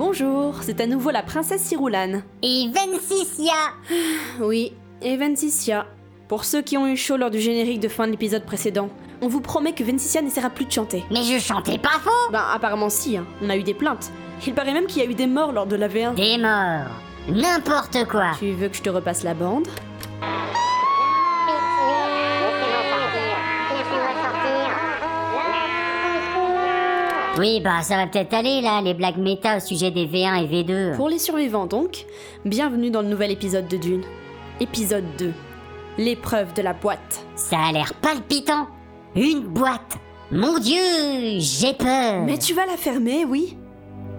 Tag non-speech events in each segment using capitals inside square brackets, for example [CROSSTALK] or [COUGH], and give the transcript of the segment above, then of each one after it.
Bonjour, c'est à nouveau la princesse Ciroulane. Et Vencicia Oui, et Vencicia. Pour ceux qui ont eu chaud lors du générique de fin de l'épisode précédent, on vous promet que Vencicia n'essaiera plus de chanter. Mais je chantais pas faux Ben apparemment si, hein. on a eu des plaintes. Il paraît même qu'il y a eu des morts lors de la V1. Des morts N'importe quoi Tu veux que je te repasse la bande? Oui, bah ça va peut-être aller là, les blagues méta au sujet des V1 et V2. Pour les survivants donc, bienvenue dans le nouvel épisode de Dune. Épisode 2. L'épreuve de la boîte. Ça a l'air palpitant Une boîte Mon dieu J'ai peur Mais tu vas la fermer, oui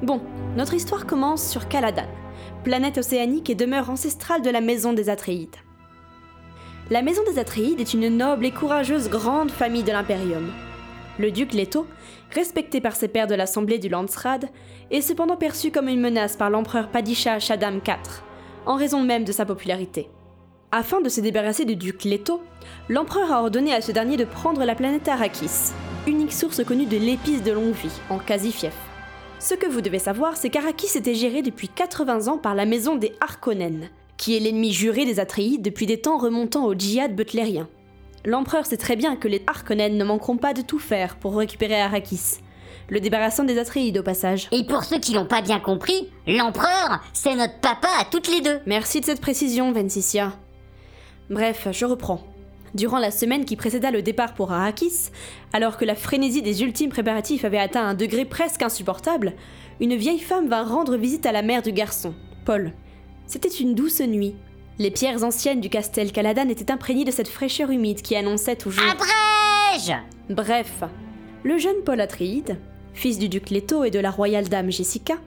Bon, notre histoire commence sur Caladan, planète océanique et demeure ancestrale de la maison des Atréides. La maison des Atréides est une noble et courageuse grande famille de l'Imperium. Le duc Leto, respecté par ses pairs de l'Assemblée du Landsraad, est cependant perçu comme une menace par l'empereur Padisha Shaddam IV, en raison même de sa popularité. Afin de se débarrasser du duc Leto, l'empereur a ordonné à ce dernier de prendre la planète Arrakis, unique source connue de l'épice de longue vie, en quasi-fief. Ce que vous devez savoir, c'est qu'Arrakis était géré depuis 80 ans par la maison des Harkonnen, qui est l'ennemi juré des Atréides depuis des temps remontant au djihad butlérien. L'empereur sait très bien que les Harkonnen ne manqueront pas de tout faire pour récupérer Arrakis, le débarrassant des Atréides au passage. Et pour ceux qui l'ont pas bien compris, l'empereur, c'est notre papa à toutes les deux Merci de cette précision, Vencicia. Bref, je reprends. Durant la semaine qui précéda le départ pour Arrakis, alors que la frénésie des ultimes préparatifs avait atteint un degré presque insupportable, une vieille femme vint rendre visite à la mère du garçon, Paul. C'était une douce nuit. Les pierres anciennes du castel Caladan étaient imprégnées de cette fraîcheur humide qui annonçait toujours. Abrège Bref, le jeune Paul Atréide, fils du duc Leto et de la royale dame Jessica,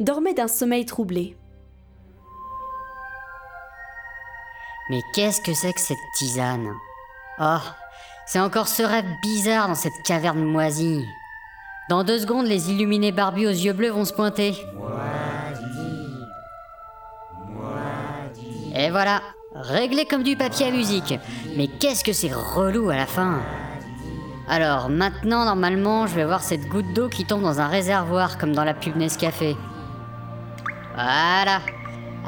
dormait d'un sommeil troublé. Mais qu'est-ce que c'est que cette tisane? Oh, c'est encore ce rêve bizarre dans cette caverne moisie. Dans deux secondes, les illuminés barbus aux yeux bleus vont se pointer. Et voilà, réglé comme du papier à musique. Mais qu'est-ce que c'est relou à la fin Alors maintenant, normalement, je vais voir cette goutte d'eau qui tombe dans un réservoir comme dans la pub Nescafé. Voilà.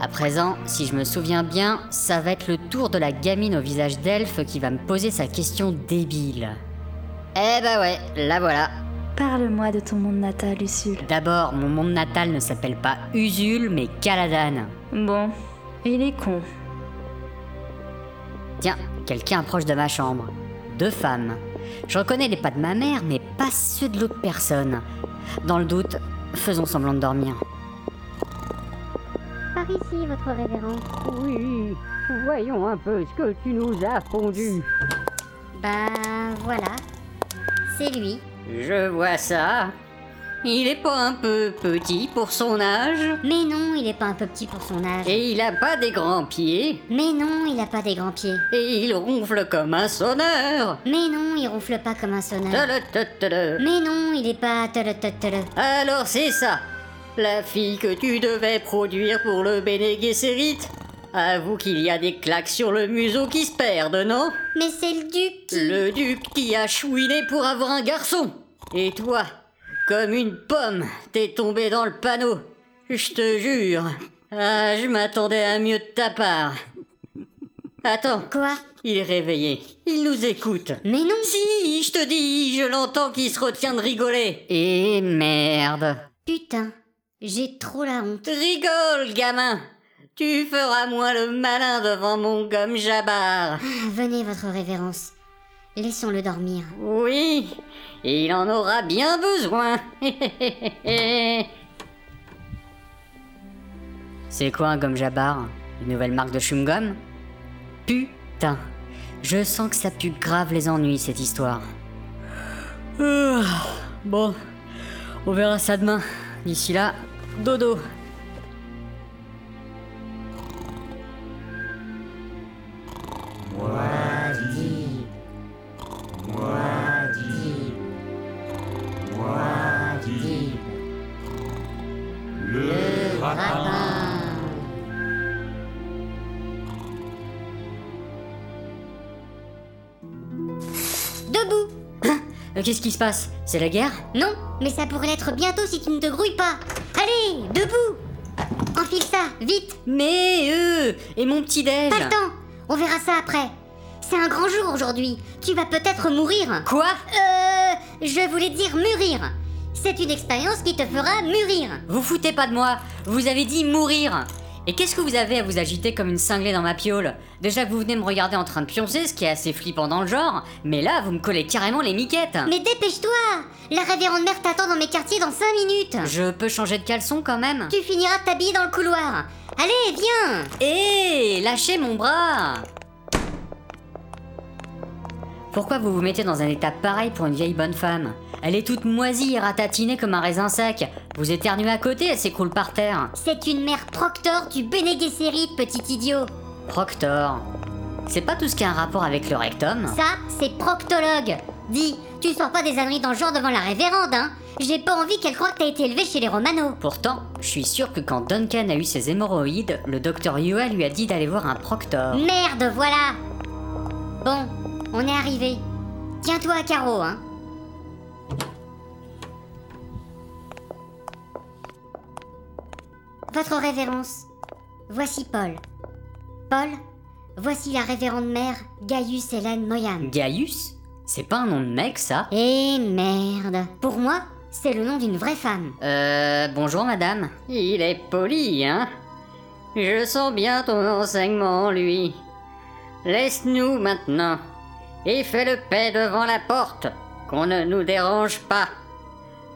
À présent, si je me souviens bien, ça va être le tour de la gamine au visage d'elfe qui va me poser sa question débile. Eh bah ouais, la voilà. Parle-moi de ton monde natal, Usul. D'abord, mon monde natal ne s'appelle pas Usul, mais Caladan. Bon, il est con. Tiens, quelqu'un approche de ma chambre. Deux femmes. Je reconnais les pas de ma mère, mais pas ceux de l'autre personne. Dans le doute, faisons semblant de dormir. Par ici, votre révérend. Oui, voyons un peu ce que tu nous as fondu. Bah voilà. C'est lui. Je vois ça. Il est pas un peu petit pour son âge Mais non, il est pas un peu petit pour son âge. Et il a pas des grands pieds Mais non, il a pas des grands pieds. Et il ronfle comme un sonneur Mais non, il ronfle pas comme un sonneur. Tadadadada. Mais non, il est pas. Alors c'est ça La fille que tu devais produire pour le Bene Gesserit Avoue qu'il y a des claques sur le museau qui se perdent, non? Mais c'est le duc qui... Le duc qui a chouiné pour avoir un garçon Et toi, comme une pomme, t'es tombé dans le panneau Je te jure Ah, je m'attendais à mieux de ta part Attends, Quoi? Il est réveillé. Il nous écoute. Mais non Si, je te dis, je l'entends qui se retient de rigoler. Et merde. Putain, j'ai trop la honte. Rigole, gamin. Tu feras moins le malin devant mon gomme jabar. Ah, Venez, votre révérence. Laissons-le dormir. Oui, il en aura bien besoin. [LAUGHS] C'est quoi un gomme jabar Une nouvelle marque de chewing-gum Putain, je sens que ça pue grave les ennuis cette histoire. Ah, bon, on verra ça demain. D'ici là, dodo. Qu'est-ce qui se passe? C'est la guerre? Non, mais ça pourrait l'être bientôt si tu ne te grouilles pas. Allez, debout Enfile ça, vite Mais euh Et mon petit déj? Pas le temps On verra ça après. C'est un grand jour aujourd'hui. Tu vas peut-être mourir. Quoi? Euh. Je voulais dire mûrir. C'est une expérience qui te fera mûrir. Vous foutez pas de moi Vous avez dit mourir Et qu'est-ce que vous avez à vous agiter comme une cinglée dans ma piole Déjà que vous venez me regarder en train de pioncer, ce qui est assez flippant dans le genre, mais là, vous me collez carrément les miquettes Mais dépêche-toi La révérende mère t'attend dans mes quartiers dans 5 minutes. Je peux changer de caleçon quand même Tu finiras de t'habiller dans le couloir. Allez, viens Hé Lâchez mon bras Pourquoi vous vous mettez dans un état pareil pour une vieille bonne femme Elle est toute moisie et ratatinée comme un raisin sec. Vous éternuez à côté, elle s'écroule par terre. C'est une mère proctor du Bene Gesserit, petit idiot. Proctor. C'est pas tout ce qui a un rapport avec le rectum Ça, c'est proctologue. Dis, tu sors pas des âneries dans le genre devant la révérende, hein J'ai pas envie qu'elle croie que t'as été élevé chez les Romano. Pourtant, je suis sûr que quand Duncan a eu ses hémorroïdes, le docteur Yua lui a dit d'aller voir un proctor. Merde, voilà Bon, on est arrivé. Tiens-toi à carreau, hein Votre révérence, voici Paul. Paul, voici la révérende mère Gaius Hélène Moyan. Gaius? C'est pas un nom de mec, ça? Eh merde Pour moi, c'est le nom d'une vraie femme. Euh, bonjour madame. Il est poli, hein? Je sens bien ton enseignement, lui. Laisse-nous maintenant. Et fais le paix devant la porte, qu'on ne nous dérange pas.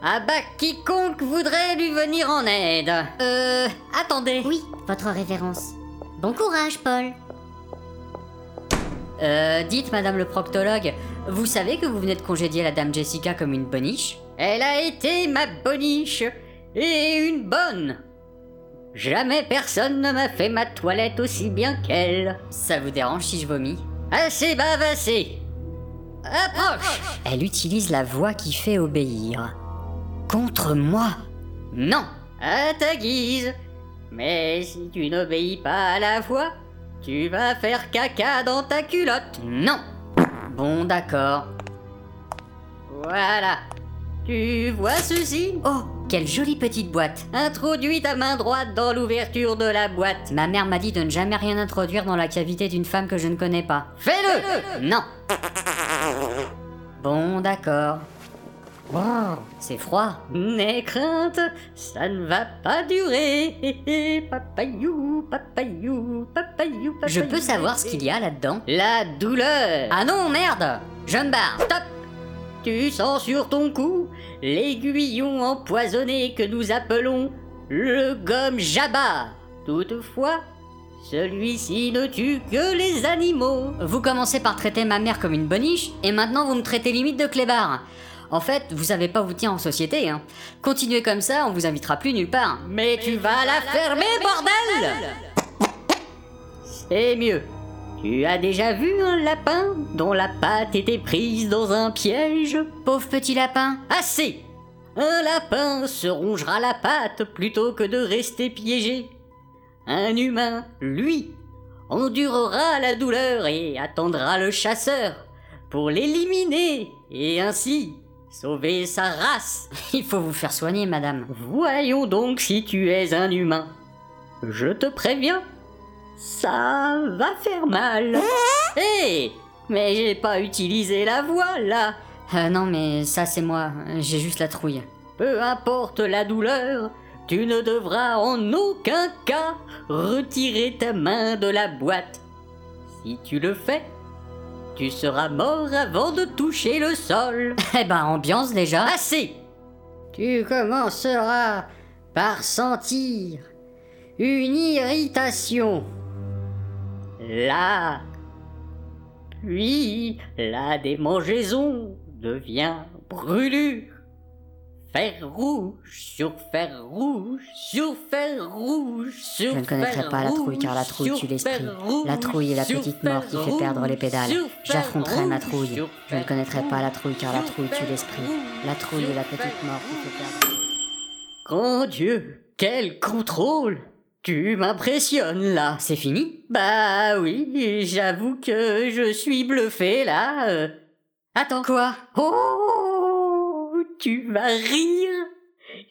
Abat quiconque voudrait lui venir en aide. Euh, attendez. Oui, votre révérence. Bon courage, Paul. Euh, dites madame le proctologue, vous savez que vous venez de congédier la dame Jessica comme une boniche? Elle a été ma boniche, et une bonne. Jamais personne ne m'a fait ma toilette aussi bien qu'elle. Ça vous dérange si je vomis? Assez bavassé. Approche. Elle utilise la voix qui fait obéir. Contre moi Non, à ta guise. Mais si tu n'obéis pas à la voix, tu vas faire caca dans ta culotte. Non Bon d'accord. Voilà. Tu vois ceci? Oh, quelle jolie petite boîte Introduis ta main droite dans l'ouverture de la boîte. Ma mère m'a dit de ne jamais rien introduire dans la cavité d'une femme que je ne connais pas. Fais-le Non Bon d'accord. C'est froid. N'aie crainte, ça ne va pas durer. Papayou, papayou, papayou, papayou. Je peux savoir ce qu'il y a là-dedans? La douleur. Ah non, merde Je me barre Stop Tu sens sur ton cou l'aiguillon empoisonné que nous appelons le gomme jabba. Toutefois, celui-ci ne tue que les animaux. Vous commencez par traiter ma mère comme une boniche, et maintenant vous me traitez limite de clébard. En fait, vous savez pas vous tenir en société, hein. Continuez comme ça, on vous invitera plus nulle part. Mais tu vas la fermer, bordel C'est mieux. Tu as déjà vu un lapin dont la patte était prise dans un piège? Pauvre petit lapin Assez Un lapin se rongera la patte plutôt que de rester piégé. Un humain, lui, endurera la douleur et attendra le chasseur pour l'éliminer et ainsi sauver sa race. [LAUGHS] Il faut vous faire soigner, madame. Voyons donc si tu es un humain. Je te préviens, ça va faire mal. Hé Mais j'ai pas utilisé la voix là. Euh, non, mais ça c'est moi, j'ai juste la trouille. Peu importe la douleur, tu ne devras en aucun cas retirer ta main de la boîte. Si tu le fais, tu seras mort avant de toucher le sol. [LAUGHS] Eh ben, ambiance déjà. Assez Tu commenceras par sentir une irritation. Là, puis la démangeaison devient brûlure. Fer rouge sur fer rouge sur fer rouge sur Je ne connaîtrai fer pas la trouille car la trouille tue l'esprit. La trouille est la petite mort qui fait perdre les pédales. J'affronterai ma trouille. Je ne connaîtrai pas la trouille car la trouille tue l'esprit. La trouille est la petite mort qui fait perdre. Grand Dieu, quel contrôle Tu m'impressionnes là C'est fini? Bah oui, j'avoue que je suis bluffé là. euh. Attends. Quoi? Oh tu vas rire.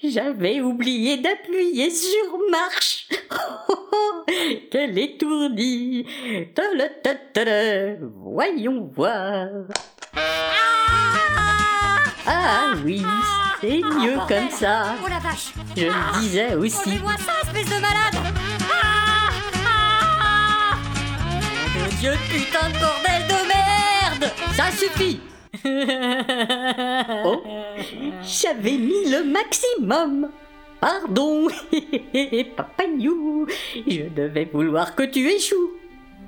J'avais oublié d'appuyer sur marche. [LAUGHS] Étourdie. Ta-la-ta-ta-la. Voyons voir. Ah oui, c'est mieux comme ça. Oh la vache Je le disais aussi. Enlevez-moi ça, espèce de malade Dieu, putain de bordel de merde. Ça suffit. [LAUGHS] Oh, j'avais mis le maximum. Pardon. [LAUGHS] Papayou Je devais vouloir que tu échoues.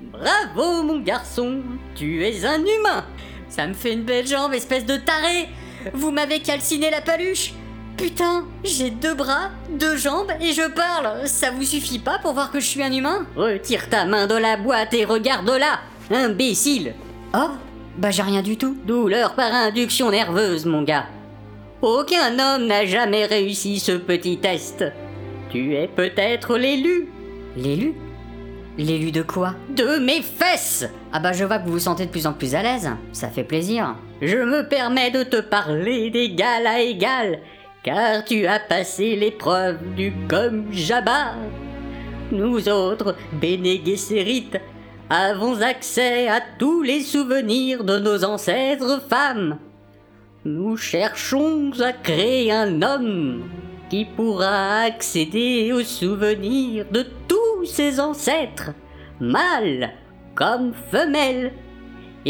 Bravo mon garçon. Tu es un humain. Ça me fait une belle jambe, espèce de taré. Vous m'avez calciné la paluche Putain, j'ai deux bras, deux jambes et je parle Ça vous suffit pas pour voir que je suis un humain? Retire ta main de la boîte et regarde-la Imbécile Oh Bah j'ai rien du tout. Douleur par induction nerveuse, mon gars. Aucun homme n'a jamais réussi ce petit test. Tu es peut-être l'élu L'élu? L'élu de quoi? De mes fesses. Ah bah je vois que vous vous sentez de plus en plus à l'aise. Ça fait plaisir. Je me permets de te parler d'égal à égal, car tu as passé l'épreuve du comme Jabbar. Nous autres, Bene avons accès à tous les souvenirs de nos ancêtres femmes. Nous cherchons à créer un homme qui pourra accéder aux souvenirs de tous ses ancêtres, mâles comme femelles,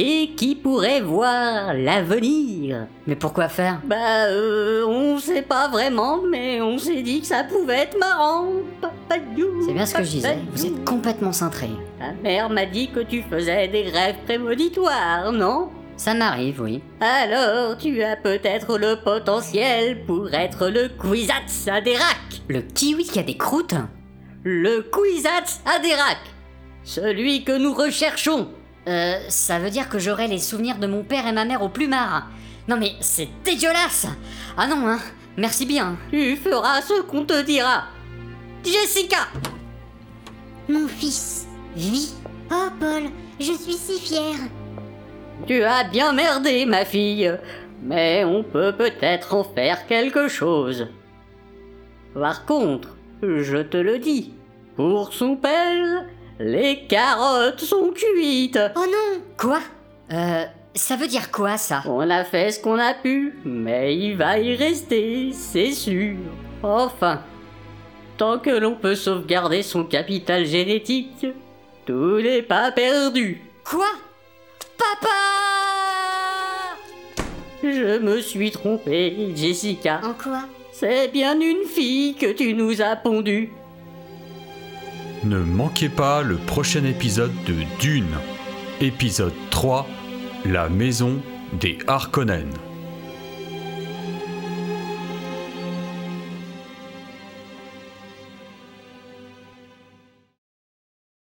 et qui pourrait voir l'avenir? Mais pourquoi faire? Bah, euh, on sait pas vraiment, mais on s'est dit que ça pouvait être marrant. C'est bien ce que je disais. Vous êtes complètement cintré. Ta mère m'a dit que tu faisais des rêves prémonitoires, non? Ça m'arrive, oui. Alors, tu as peut-être le potentiel pour être le Kwisatz Haderach. Le kiwi qui a des croûtes? Le Kwisatz Haderach. Celui que nous recherchons. Euh, ça veut dire que j'aurai les souvenirs de mon père et ma mère au plumard. Non mais c'est dégueulasse Ah non, hein Merci bien. Tu feras ce qu'on te dira. Jessica Mon fils vit. Oh Paul, je suis si fière. Tu as bien merdé, ma fille, mais on peut peut-être en faire quelque chose. Par contre, je te le dis, pour son père, les carottes sont cuites. Oh non Quoi? Euh, ça veut dire quoi ça? On a fait ce qu'on a pu, mais il va y rester, c'est sûr. Enfin, tant que l'on peut sauvegarder son capital génétique, tout n'est pas perdu. Quoi? Papa Je me suis trompé, Jessica. En quoi? C'est bien une fille que tu nous as pondue. Ne manquez pas le prochain épisode de Dune, épisode 3, La maison des Harkonnen.